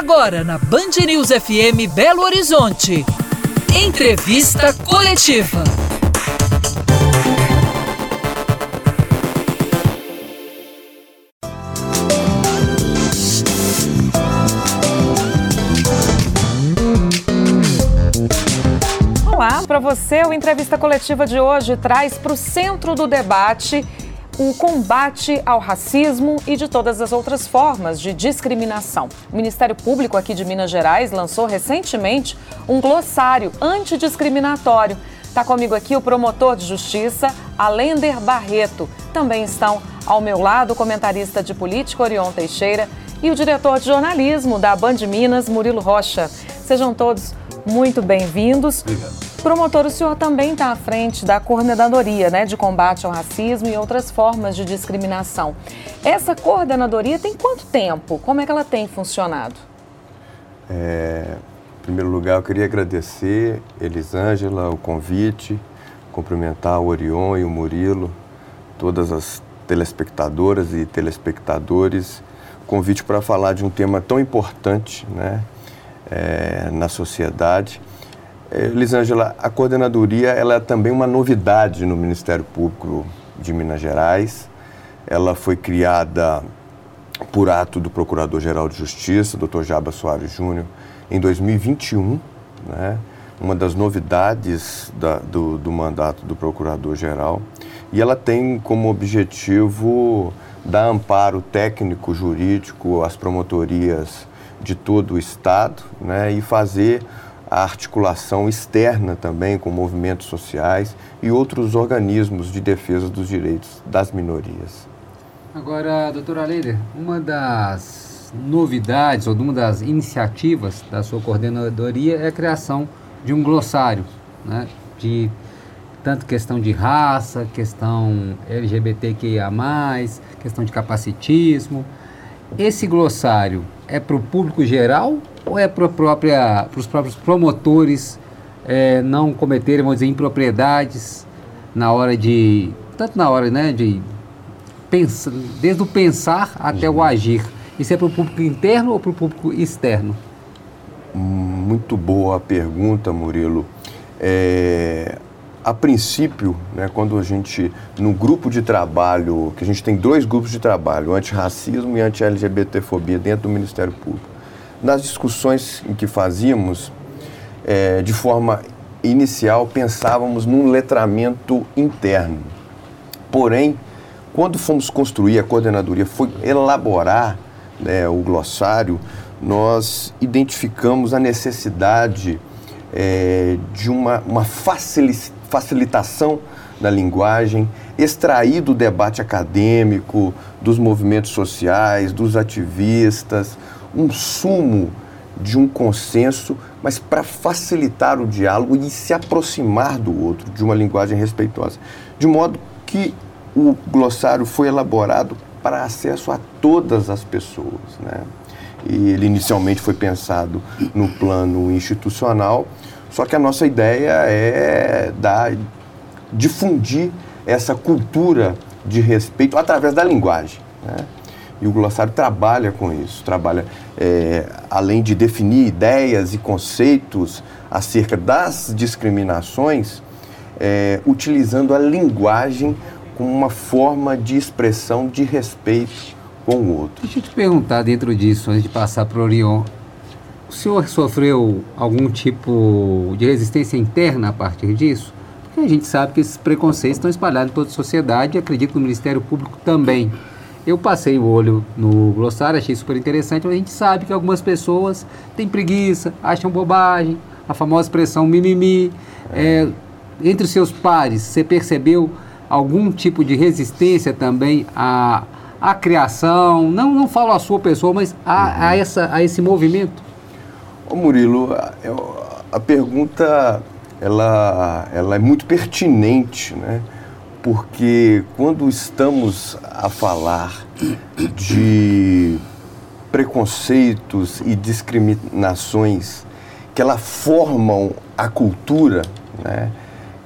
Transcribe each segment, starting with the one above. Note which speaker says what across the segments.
Speaker 1: Agora na Band News FM Belo Horizonte. Entrevista coletiva.
Speaker 2: Olá, para você, o entrevista coletiva de hoje traz para o centro do debate o combate ao racismo e de todas as outras formas de discriminação. O Ministério Público aqui de Minas Gerais lançou recentemente um glossário antidiscriminatório. Está comigo aqui o promotor de justiça, Alender Barreto. Também estão ao meu lado o comentarista de política, Orion Teixeira, e o diretor de jornalismo da Band Minas, Murilo Rocha. Sejam todos muito bem-vindos.
Speaker 3: Obrigado.
Speaker 2: Promotor, o senhor também está à frente da coordenadoria né, de combate ao racismo e outras formas de discriminação. Essa coordenadoria tem quanto tempo? Como é que ela tem funcionado?
Speaker 3: É, em primeiro lugar, eu queria agradecer, Elisângela, o convite, cumprimentar o Orion e o Murilo, todas as telespectadoras e telespectadores, convite para falar de um tema tão importante né, é, na sociedade é, Lisângela, a coordenadoria ela é também uma novidade no Ministério Público de Minas Gerais. Ela foi criada por ato do Procurador-Geral de Justiça, Dr. Jaba Soares Júnior, em 2021. Né? Uma das novidades da, do, do mandato do Procurador-Geral. E ela tem como objetivo dar amparo técnico, jurídico às promotorias de todo o Estado né? e fazer a articulação externa também com movimentos sociais e outros organismos de defesa dos direitos das minorias.
Speaker 4: Agora, doutora Leider, uma das novidades ou uma das iniciativas da sua coordenadoria é a criação de um glossário, né, de tanto questão de raça, questão LGBTQIA+, questão de capacitismo. Esse glossário é para o público geral ou é para os próprios promotores é, não cometerem, vamos dizer, impropriedades na hora de. tanto na hora né, de. Pensar, desde o pensar até o agir. Isso é para o público interno ou para o público externo?
Speaker 3: Muito boa a pergunta, Murilo. É, a princípio, né, quando a gente, no grupo de trabalho, que a gente tem dois grupos de trabalho, antirracismo e anti-LGBTfobia dentro do Ministério Público, nas discussões em que fazíamos, é, de forma inicial, pensávamos num letramento interno. Porém, quando fomos construir a coordenadoria, foi elaborar né, o glossário, nós identificamos a necessidade é, de uma, uma facilitação da linguagem, extrair do debate acadêmico, dos movimentos sociais, dos ativistas, um sumo de um consenso, mas para facilitar o diálogo e se aproximar do outro de uma linguagem respeitosa. De modo que o glossário foi elaborado para acesso a todas as pessoas. Né? E ele inicialmente foi pensado no plano institucional, só que a nossa ideia é dar, difundir essa cultura de respeito através da linguagem. Né? E o glossário trabalha com isso, trabalha é, além de definir ideias e conceitos acerca das discriminações, é, utilizando a linguagem como uma forma de expressão de respeito com o outro.
Speaker 4: Deixa eu te perguntar dentro disso, antes de passar para o Orion. O senhor sofreu algum tipo de resistência interna a partir disso? Porque a gente sabe que esses preconceitos estão espalhados em toda a sociedade e acredito que no Ministério Público também. Eu passei o olho no glossário, achei super interessante, mas a gente sabe que algumas pessoas têm preguiça, acham bobagem, a famosa expressão mimimi. É, entre os seus pares, você percebeu algum tipo de resistência também à, à criação? Não, não falo a sua pessoa, mas a, a, essa, a esse movimento?
Speaker 3: Ô Murilo, a, a pergunta ela, ela é muito pertinente, né? porque quando estamos a falar de preconceitos e discriminações que ela formam a cultura, né?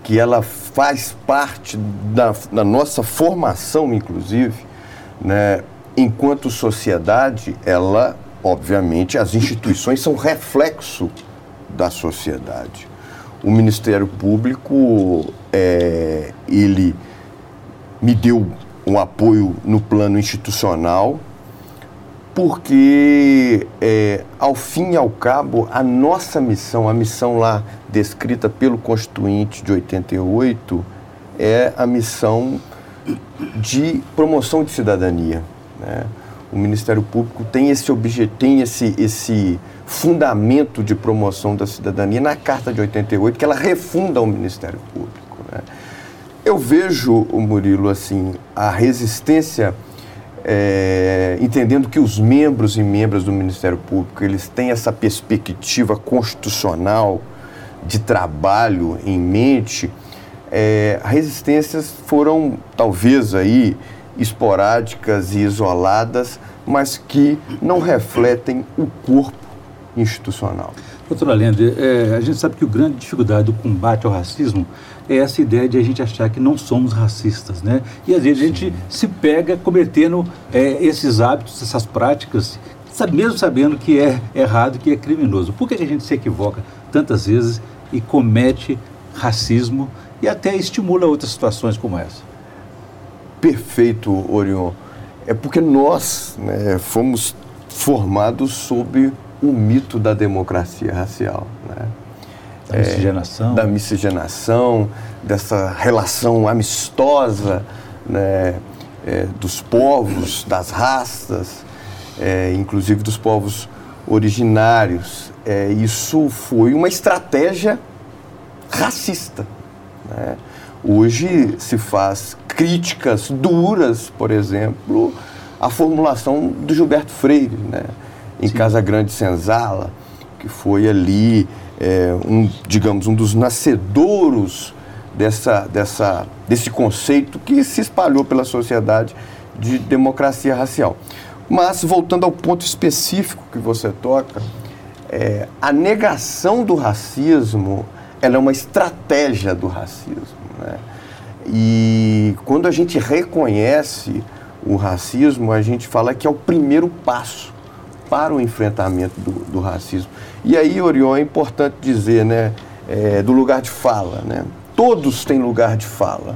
Speaker 3: que ela faz parte da, da nossa formação, inclusive, né? enquanto sociedade, ela obviamente, as instituições são reflexo da sociedade. O Ministério Público, é, ele me deu um apoio no plano institucional, porque, é, ao fim e ao cabo, a nossa missão, a missão lá descrita pelo Constituinte de 88, é a missão de promoção de cidadania. Né? O Ministério Público tem esse objeto, tem esse, esse fundamento de promoção da cidadania na Carta de 88, que ela refunda o Ministério Público. Né? Eu vejo, o Murilo, assim, a resistência, é, entendendo que os membros e membros do Ministério Público, eles têm essa perspectiva constitucional de trabalho em mente, é, resistências foram, talvez aí, esporádicas e isoladas, mas que não refletem o corpo institucional.
Speaker 5: Doutora Lender, é, a gente sabe que o grande dificuldade do combate ao racismo é essa ideia de a gente achar que não somos racistas, né? E às vezes a gente se pega cometendo é, esses hábitos, essas práticas, sabe, mesmo sabendo que é errado, que é criminoso. Por que a gente se equivoca tantas vezes e comete racismo e até estimula outras situações como essa?
Speaker 3: Perfeito, Orion. É porque nós né, fomos formados sob o mito da democracia racial. Né?
Speaker 5: Da miscigenação.
Speaker 3: É, da miscigenação, dessa relação amistosa né, é, dos povos, das raças, é, inclusive dos povos originários. É, isso foi uma estratégia racista. Né? Hoje se faz críticas duras, por exemplo, à formulação do Gilberto Freire. Né? em Sim. Casa Grande Senzala, que foi ali é, um, digamos, um dos nascedouros dessa, dessa, desse conceito que se espalhou pela sociedade de democracia racial. Mas, voltando ao ponto específico que você toca, é, a negação do racismo ela é uma estratégia do racismo. Né? E quando a gente reconhece o racismo, a gente fala que é o primeiro passo para o enfrentamento do, do racismo. E aí, Orion, é importante dizer, né, é, do lugar de fala, né? Todos têm lugar de fala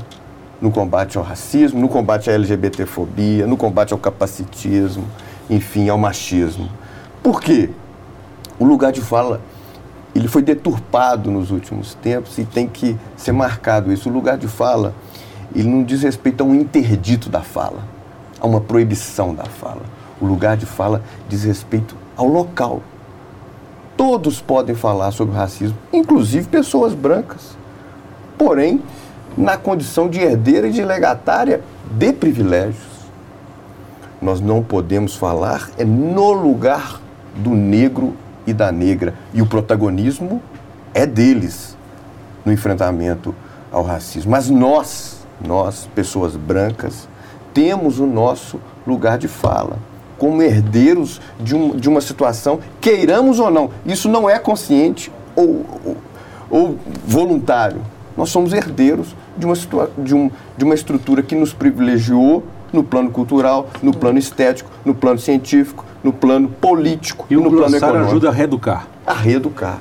Speaker 3: no combate ao racismo, no combate à LGBTfobia, no combate ao capacitismo, enfim, ao machismo. Por quê? O lugar de fala ele foi deturpado nos últimos tempos e tem que ser marcado isso. O lugar de fala, ele não diz respeito a um interdito da fala, a uma proibição da fala o lugar de fala diz respeito ao local. Todos podem falar sobre racismo, inclusive pessoas brancas. Porém, na condição de herdeira e de legatária de privilégios. Nós não podemos falar é no lugar do negro e da negra. E o protagonismo é deles no enfrentamento ao racismo. Mas nós, nós, pessoas brancas, temos o nosso lugar de fala como herdeiros de, um, de uma situação, queiramos ou não. Isso não é consciente ou, ou, ou voluntário. Nós somos herdeiros de uma, de, um, de uma estrutura que nos privilegiou no plano cultural, no plano estético, no plano científico, no plano político
Speaker 5: e
Speaker 3: no
Speaker 5: plano econômico.
Speaker 3: o glossário
Speaker 5: ajuda a reeducar.
Speaker 3: A reeducar.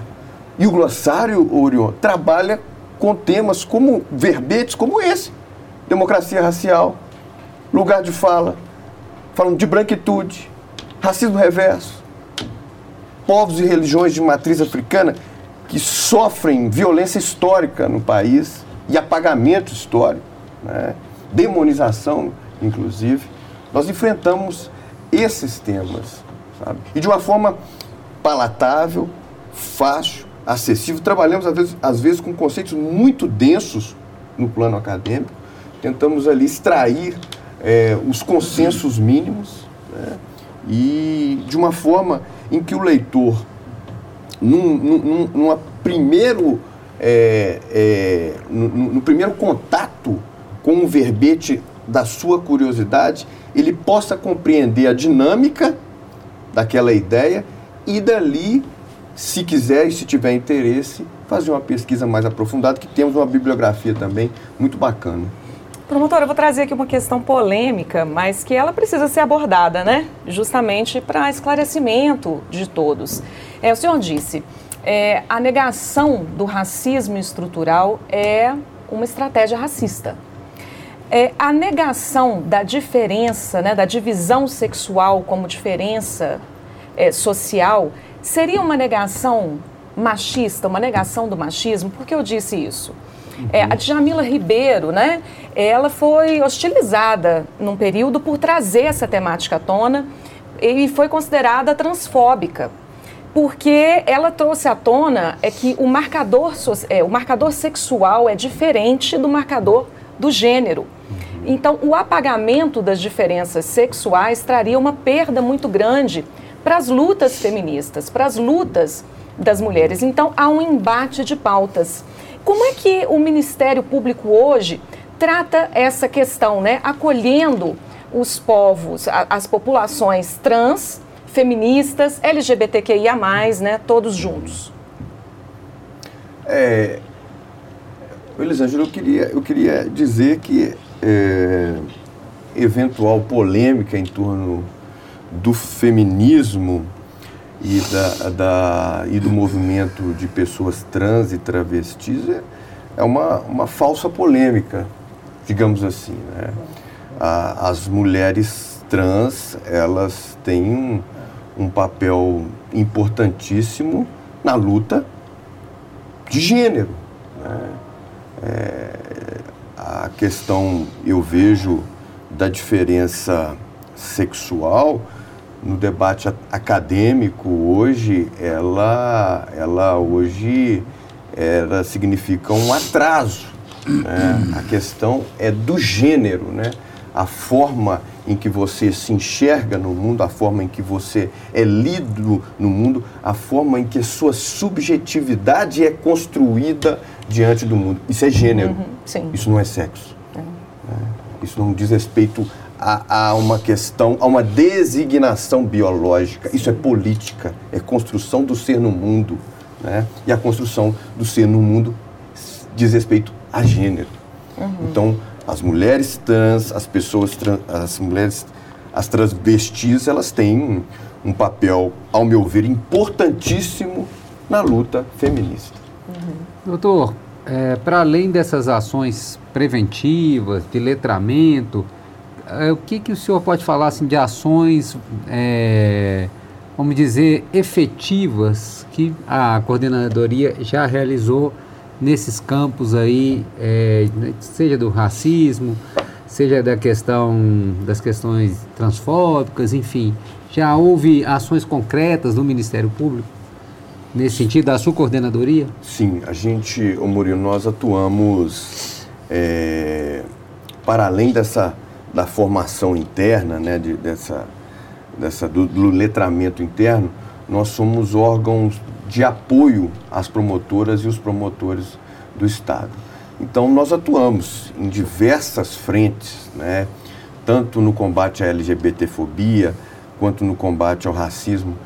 Speaker 3: E o glossário, Orion, trabalha com temas como verbetes como esse. Democracia racial, lugar de fala, falando de branquitude, racismo reverso, povos e religiões de matriz africana que sofrem violência histórica no país e apagamento histórico, né? demonização, inclusive. Nós enfrentamos esses temas, sabe? E de uma forma palatável, fácil, acessível. Trabalhamos, às vezes, às vezes com conceitos muito densos no plano acadêmico. Tentamos ali extrair é, os consensos mínimos né? e de uma forma em que o leitor, num, num, numa primeiro, é, é, no, no primeiro contato com o verbete da sua curiosidade, ele possa compreender a dinâmica daquela ideia e dali, se quiser e se tiver interesse, fazer uma pesquisa mais aprofundada, que temos uma bibliografia também muito bacana.
Speaker 2: Promotora, eu vou trazer aqui uma questão polêmica, mas que ela precisa ser abordada, né? Justamente para esclarecimento de todos. É, o senhor disse, é, a negação do racismo estrutural é uma estratégia racista. É, a negação da diferença, né, da divisão sexual como diferença é, social, seria uma negação machista, uma negação do machismo? Por que eu disse isso? É, a Djamila Ribeiro, né, ela foi hostilizada num período por trazer essa temática à tona e foi considerada transfóbica porque ela trouxe à tona é que o marcador, é, o marcador sexual é diferente do marcador do gênero. Então, o apagamento das diferenças sexuais traria uma perda muito grande para as lutas feministas, para as lutas das mulheres. Então, há um embate de pautas. Como é que o Ministério Público hoje trata essa questão, né? Acolhendo os povos, as populações trans, feministas, LGBTQIA, né? Todos juntos.
Speaker 3: É, Elisângela, eu queria, eu queria dizer que é, eventual polêmica em torno do feminismo e, da, da, e do movimento de pessoas trans e travestis é, é uma, uma falsa polêmica, digamos assim. Né? A, as mulheres trans, elas têm um, um papel importantíssimo na luta de gênero. Né? É, a questão, eu vejo, da diferença sexual no debate acadêmico hoje, ela, ela hoje ela significa um atraso. Né? A questão é do gênero, né? a forma em que você se enxerga no mundo, a forma em que você é lido no mundo, a forma em que sua subjetividade é construída diante do mundo. Isso é gênero. Uhum, Isso não é sexo. É. Isso não diz respeito a, a, uma questão, a uma designação biológica. Isso é política, é construção do ser no mundo. Né? E a construção do ser no mundo diz respeito a gênero. Uhum. Então, as mulheres trans, as pessoas trans, as mulheres, as transvestis, elas têm um, um papel, ao meu ver, importantíssimo na luta feminista.
Speaker 4: Doutor, é, para além dessas ações preventivas, de letramento, é, o que, que o senhor pode falar assim, de ações, é, vamos dizer, efetivas que a coordenadoria já realizou nesses campos aí, é, seja do racismo, seja da questão das questões transfóbicas, enfim, já houve ações concretas do Ministério Público nesse sentido da sua coordenadoria?
Speaker 3: Sim, a gente, o Murilo, nós atuamos é, para além dessa da formação interna, né, de, dessa, dessa do, do letramento interno, nós somos órgãos de apoio às promotoras e os promotores do Estado. Então, nós atuamos em diversas frentes, né? tanto no combate à LGBTfobia, quanto no combate ao racismo,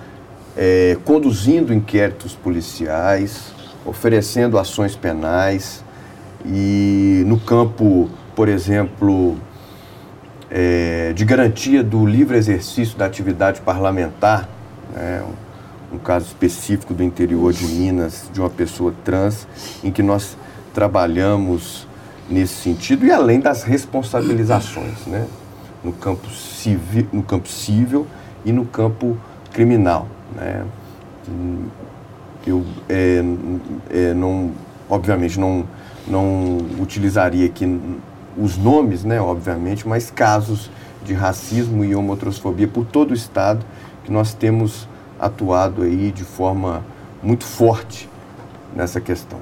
Speaker 3: é, conduzindo inquéritos policiais, oferecendo ações penais e no campo, por exemplo, é, de garantia do livre exercício da atividade parlamentar, né? um caso específico do interior de Minas, de uma pessoa trans, em que nós trabalhamos nesse sentido e além das responsabilizações, né? no, campo civil, no campo civil e no campo criminal. Né? Eu é, é, não, obviamente não, não utilizaria aqui os nomes, né, obviamente, mas casos de racismo e homotransfobia por todo o Estado que nós temos atuado aí de forma muito forte nessa questão.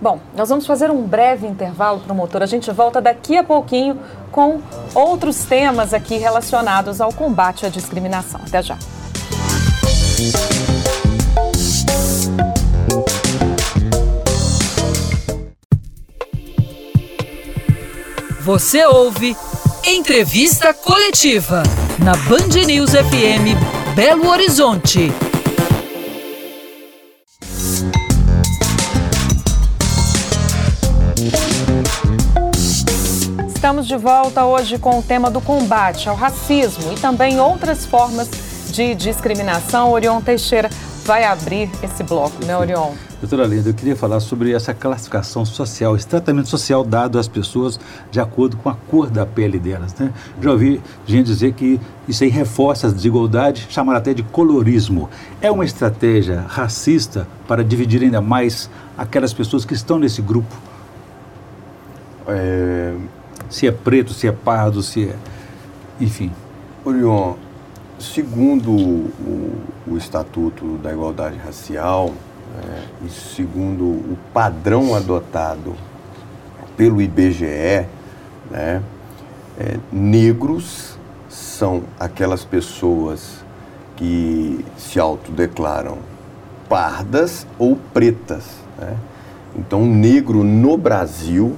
Speaker 2: Bom, nós vamos fazer um breve intervalo, promotor. A gente volta daqui a pouquinho com outros temas aqui relacionados ao combate à discriminação. Até já.
Speaker 1: Você ouve Entrevista Coletiva na Band News FM Belo Horizonte.
Speaker 2: Estamos de volta hoje com o tema do combate ao racismo e também outras formas de discriminação. Orion Teixeira vai abrir esse bloco, né, Orion?
Speaker 5: Doutora Lenda, eu queria falar sobre essa classificação social, esse tratamento social dado às pessoas de acordo com a cor da pele delas. Né? Já ouvi gente dizer que isso aí reforça a desigualdade, chamar até de colorismo. É uma estratégia racista para dividir ainda mais aquelas pessoas que estão nesse grupo? É... Se é preto, se é pardo, se é. Enfim.
Speaker 3: Orion, segundo o, o Estatuto da Igualdade Racial, é, e segundo o padrão adotado pelo IBGE, né, é, negros são aquelas pessoas que se autodeclaram pardas ou pretas. Né? Então, negro no Brasil,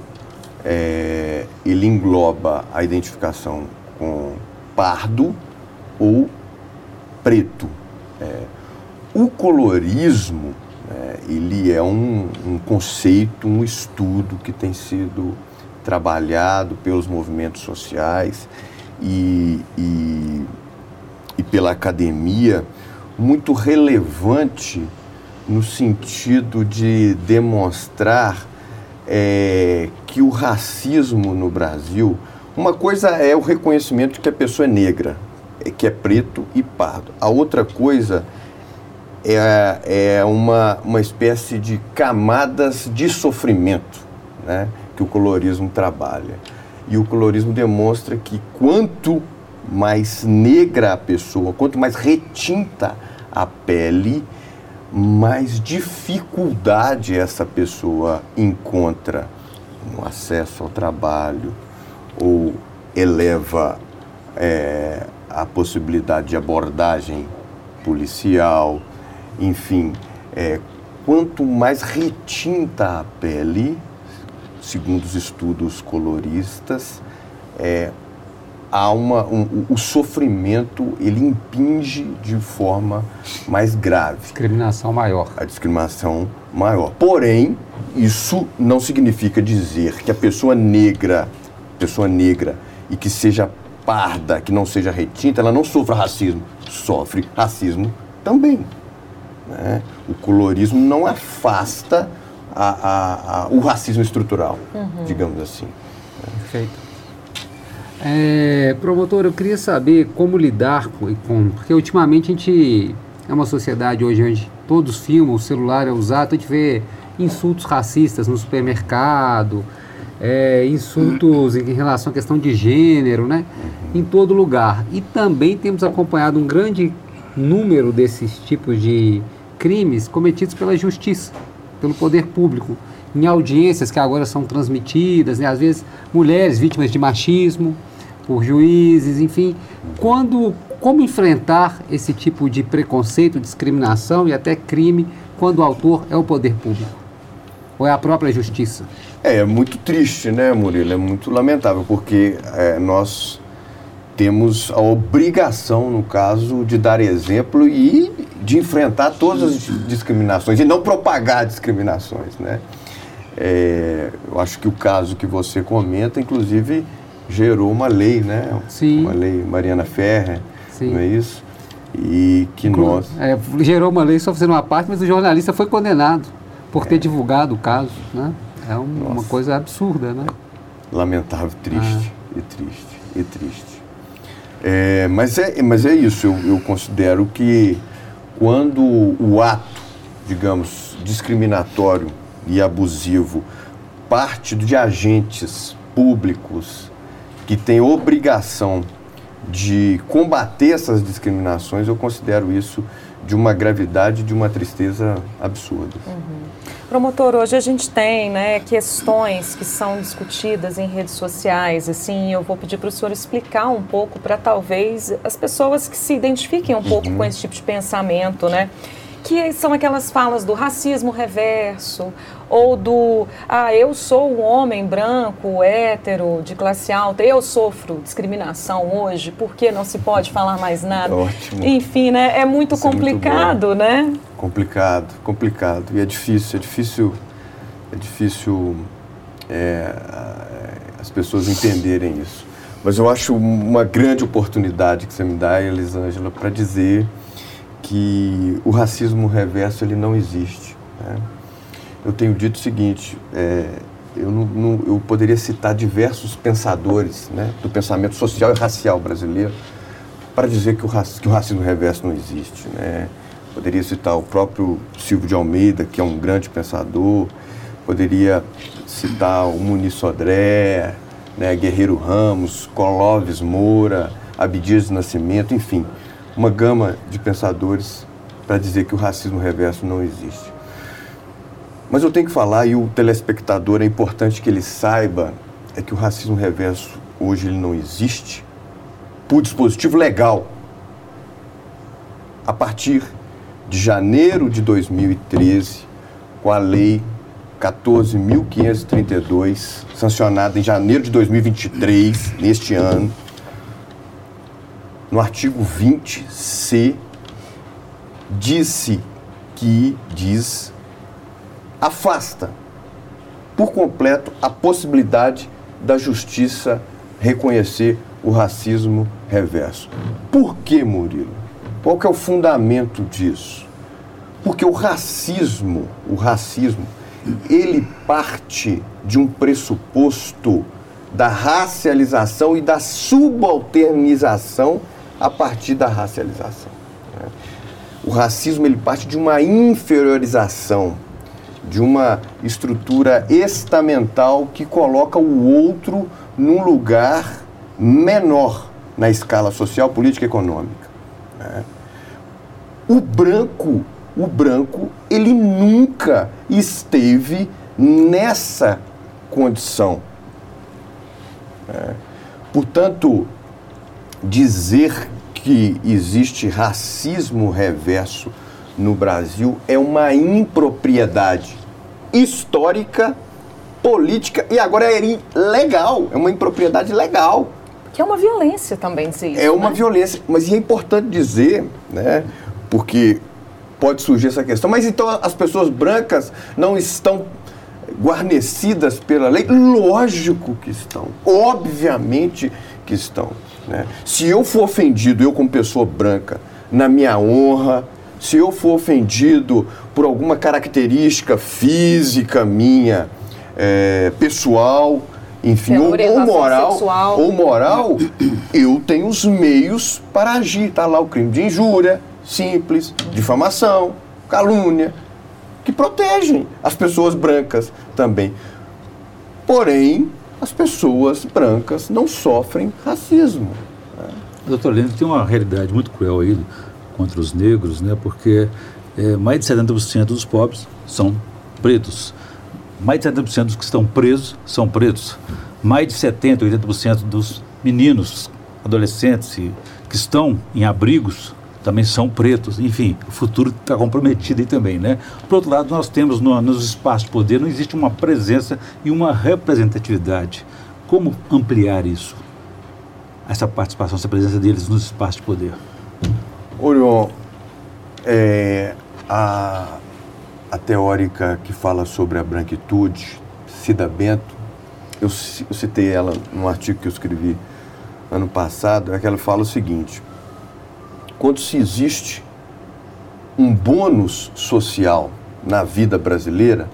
Speaker 3: é, ele engloba a identificação com pardo ou preto. É, o colorismo é, ele é um, um conceito, um estudo que tem sido trabalhado pelos movimentos sociais e, e, e pela academia, muito relevante no sentido de demonstrar é, que o racismo no Brasil, uma coisa é o reconhecimento de que a pessoa é negra, que é preto e pardo. A outra coisa é, é uma, uma espécie de camadas de sofrimento né, que o colorismo trabalha. E o colorismo demonstra que quanto mais negra a pessoa, quanto mais retinta a pele, mais dificuldade essa pessoa encontra no acesso ao trabalho ou eleva é, a possibilidade de abordagem policial, enfim, é, quanto mais retinta a pele, segundo os estudos coloristas, é, há uma, um, o sofrimento ele impinge de forma mais grave.
Speaker 4: Discriminação maior.
Speaker 3: A discriminação maior. Porém, isso não significa dizer que a pessoa negra, pessoa negra e que seja parda, que não seja retinta, ela não sofra racismo. Sofre racismo também. Né? O colorismo não afasta a, a, a, o racismo estrutural, uhum. digamos assim.
Speaker 4: Perfeito. É, promotor, eu queria saber como lidar com, com, Porque ultimamente a gente é uma sociedade hoje onde todos filmam, o celular é usado, a gente vê insultos racistas no supermercado, é, insultos em relação à questão de gênero, né? Em todo lugar. E também temos acompanhado um grande número desses tipos de crimes cometidos pela justiça, pelo poder público, em audiências que agora são transmitidas, né? às vezes mulheres vítimas de machismo, por juízes, enfim. Quando, como enfrentar esse tipo de preconceito, discriminação e até crime quando o autor é o poder público? Ou é a própria justiça?
Speaker 3: É, é muito triste, né, Murilo? É muito lamentável, porque é, nós temos a obrigação, no caso, de dar exemplo e de enfrentar todas as discriminações e não propagar discriminações, né? É, eu acho que o caso que você comenta, inclusive, gerou uma lei, né?
Speaker 4: Sim.
Speaker 3: Uma lei Mariana Ferrer, Sim. não é isso? E que
Speaker 4: Inclu
Speaker 3: nós...
Speaker 4: É, gerou uma lei, só fazendo uma parte, mas o jornalista foi condenado por ter divulgado o caso, né? É um, uma coisa absurda, né?
Speaker 3: Lamentável, triste, ah. e triste, e triste. É, mas, é, mas é isso, eu, eu considero que quando o ato, digamos, discriminatório e abusivo parte de agentes públicos que têm obrigação de combater essas discriminações, eu considero isso de uma gravidade, de uma tristeza absurda.
Speaker 2: Uhum. Promotor, hoje a gente tem né, questões que são discutidas em redes sociais, assim, eu vou pedir para o senhor explicar um pouco para talvez as pessoas que se identifiquem um pouco uhum. com esse tipo de pensamento, né? Que são aquelas falas do racismo reverso, ou do, ah, eu sou um homem branco, hétero, de classe alta, eu sofro discriminação hoje, por que não se pode falar mais nada?
Speaker 3: Ótimo.
Speaker 2: Enfim, né? É muito Isso complicado, é muito né?
Speaker 3: Complicado, complicado. E é difícil, é difícil, é difícil é, as pessoas entenderem isso. Mas eu acho uma grande oportunidade que você me dá, Elisângela, para dizer que o racismo reverso ele não existe. Né? Eu tenho dito o seguinte, é, eu, não, não, eu poderia citar diversos pensadores né, do pensamento social e racial brasileiro para dizer que o, que o racismo reverso não existe. Né? Poderia citar o próprio Silvio de Almeida, que é um grande pensador, poderia citar o Muniz Sodré, né, Guerreiro Ramos, Clóvis Moura, Abdias Nascimento, enfim, uma gama de pensadores para dizer que o racismo reverso não existe. Mas eu tenho que falar, e o telespectador é importante que ele saiba, é que o racismo reverso hoje ele não existe por dispositivo legal. A partir de janeiro de 2013, com a lei 14.532, sancionada em janeiro de 2023, neste ano, no artigo 20C, disse que diz afasta por completo a possibilidade da justiça reconhecer o racismo reverso. Por que, Murilo? Qual que é o fundamento disso? Porque o racismo, o racismo, ele parte de um pressuposto da racialização e da subalternização a partir da racialização. Né? O racismo ele parte de uma inferiorização de uma estrutura estamental que coloca o outro num lugar menor na escala social, política e econômica. Né? O branco, o branco, ele nunca esteve nessa condição. Né? Portanto, dizer que existe racismo reverso no Brasil é uma impropriedade histórica, política e agora é legal, é uma impropriedade legal.
Speaker 2: Que é uma violência também dizer isso.
Speaker 3: É uma
Speaker 2: né?
Speaker 3: violência, mas é importante dizer, né? Porque pode surgir essa questão. Mas então as pessoas brancas não estão guarnecidas pela lei? Lógico que estão. Obviamente que estão. Né? Se eu for ofendido, eu como pessoa branca, na minha honra, se eu for ofendido por alguma característica física minha, é, pessoal, enfim, ou, ou, moral, sexual. ou moral, eu tenho os meios para agir. Está lá o crime de injúria, simples, difamação, calúnia, que protegem as pessoas brancas também. Porém, as pessoas brancas não sofrem racismo.
Speaker 5: Né? Doutor Lênin, tem uma realidade muito cruel aí contra os negros, né? porque é, mais de 70% dos pobres são pretos. Mais de 70% dos que estão presos são pretos. Mais de 70%, 80% dos meninos, adolescentes que estão em abrigos também são pretos. Enfim, o futuro está comprometido aí também, né? Por outro lado, nós temos no, nos espaços de poder, não existe uma presença e uma representatividade. Como ampliar isso? Essa participação, essa presença deles nos espaços de poder?
Speaker 3: Orion, é, a, a teórica que fala sobre a branquitude, Cida Bento, eu, eu citei ela num artigo que eu escrevi ano passado, é que ela fala o seguinte: quando se existe um bônus social na vida brasileira,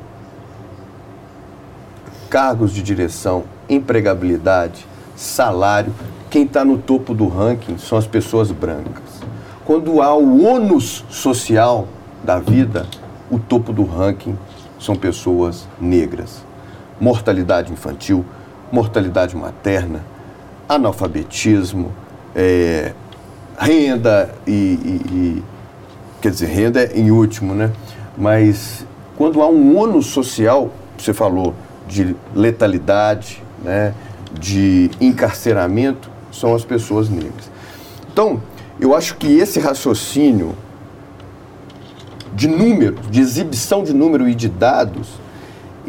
Speaker 3: cargos de direção, empregabilidade, salário, quem está no topo do ranking são as pessoas brancas. Quando há o ônus social da vida, o topo do ranking são pessoas negras. Mortalidade infantil, mortalidade materna, analfabetismo, é, renda e, e, e, Quer dizer, renda é em último, né? Mas quando há um ônus social, você falou de letalidade, né, de encarceramento, são as pessoas negras. Então, eu acho que esse raciocínio de número, de exibição de número e de dados,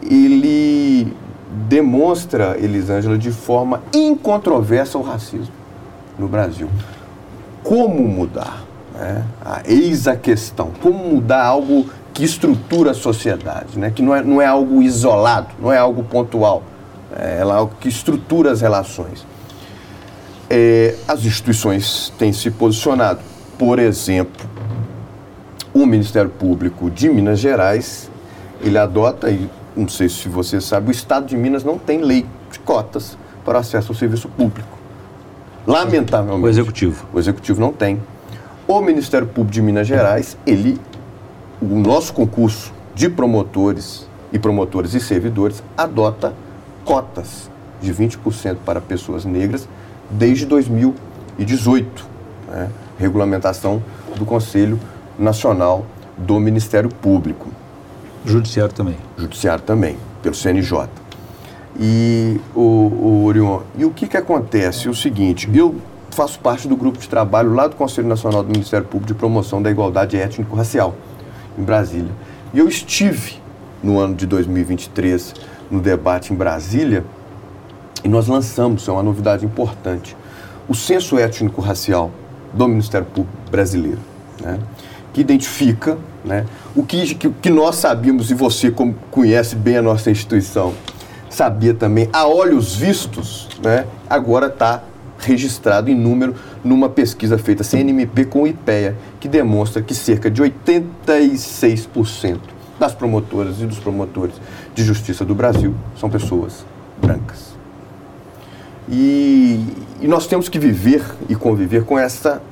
Speaker 3: ele demonstra, Elisângela, de forma incontroversa o racismo no Brasil. Como mudar? Né? Ah, eis a questão. Como mudar algo que estrutura a sociedade, né? que não é, não é algo isolado, não é algo pontual. É, é algo que estrutura as relações. É, as instituições têm se posicionado. Por exemplo, o Ministério Público de Minas Gerais, ele adota, e não sei se você sabe, o Estado de Minas não tem lei de cotas para acesso ao serviço público. Lamentavelmente.
Speaker 5: O Executivo.
Speaker 3: O Executivo não tem. O Ministério Público de Minas Gerais, ele, o nosso concurso de promotores e promotoras e servidores adota cotas de 20% para pessoas negras desde 2018. Né? Regulamentação do Conselho Nacional do Ministério Público.
Speaker 5: Judiciário também.
Speaker 3: Judiciário também, pelo CNJ. E o, o Orion, e o que, que acontece? O seguinte, eu faço parte do grupo de trabalho lá do Conselho Nacional do Ministério Público de Promoção da Igualdade Étnico-Racial, em Brasília. E eu estive no ano de 2023 no debate em Brasília e nós lançamos, é uma novidade importante, o Censo Étnico-Racial do Ministério Público Brasileiro, né, que identifica né, o que, que, que nós sabíamos, e você como conhece bem a nossa instituição, sabia também, a olhos vistos, né, agora está registrado em número numa pesquisa feita CNMP com o IPEA, que demonstra que cerca de 86% das promotoras e dos promotores de justiça do Brasil são pessoas brancas. E, e nós temos que viver e conviver com essa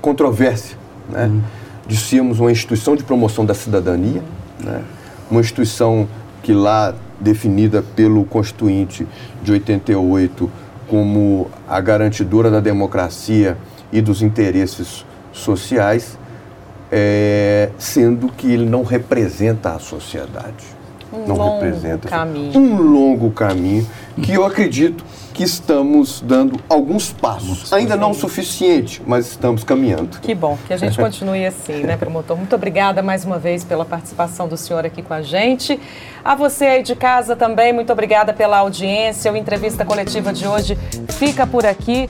Speaker 3: controvérsia, né? Uhum. de sermos uma instituição de promoção da cidadania, né? uma instituição que lá definida pelo Constituinte de 88 como a garantidora da democracia e dos interesses sociais, é, sendo que ele não representa a sociedade.
Speaker 2: Um
Speaker 3: não
Speaker 2: longo
Speaker 3: representa
Speaker 2: caminho.
Speaker 3: um longo caminho que eu acredito que estamos dando alguns passos. Ainda não o suficiente, mas estamos caminhando.
Speaker 2: Que bom, que a gente continue assim, né, promotor? Muito obrigada mais uma vez pela participação do senhor aqui com a gente. A você aí de casa também, muito obrigada pela audiência. O entrevista coletiva de hoje fica por aqui.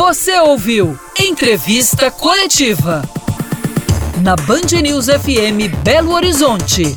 Speaker 1: Você ouviu Entrevista Coletiva. Na Band News FM Belo Horizonte.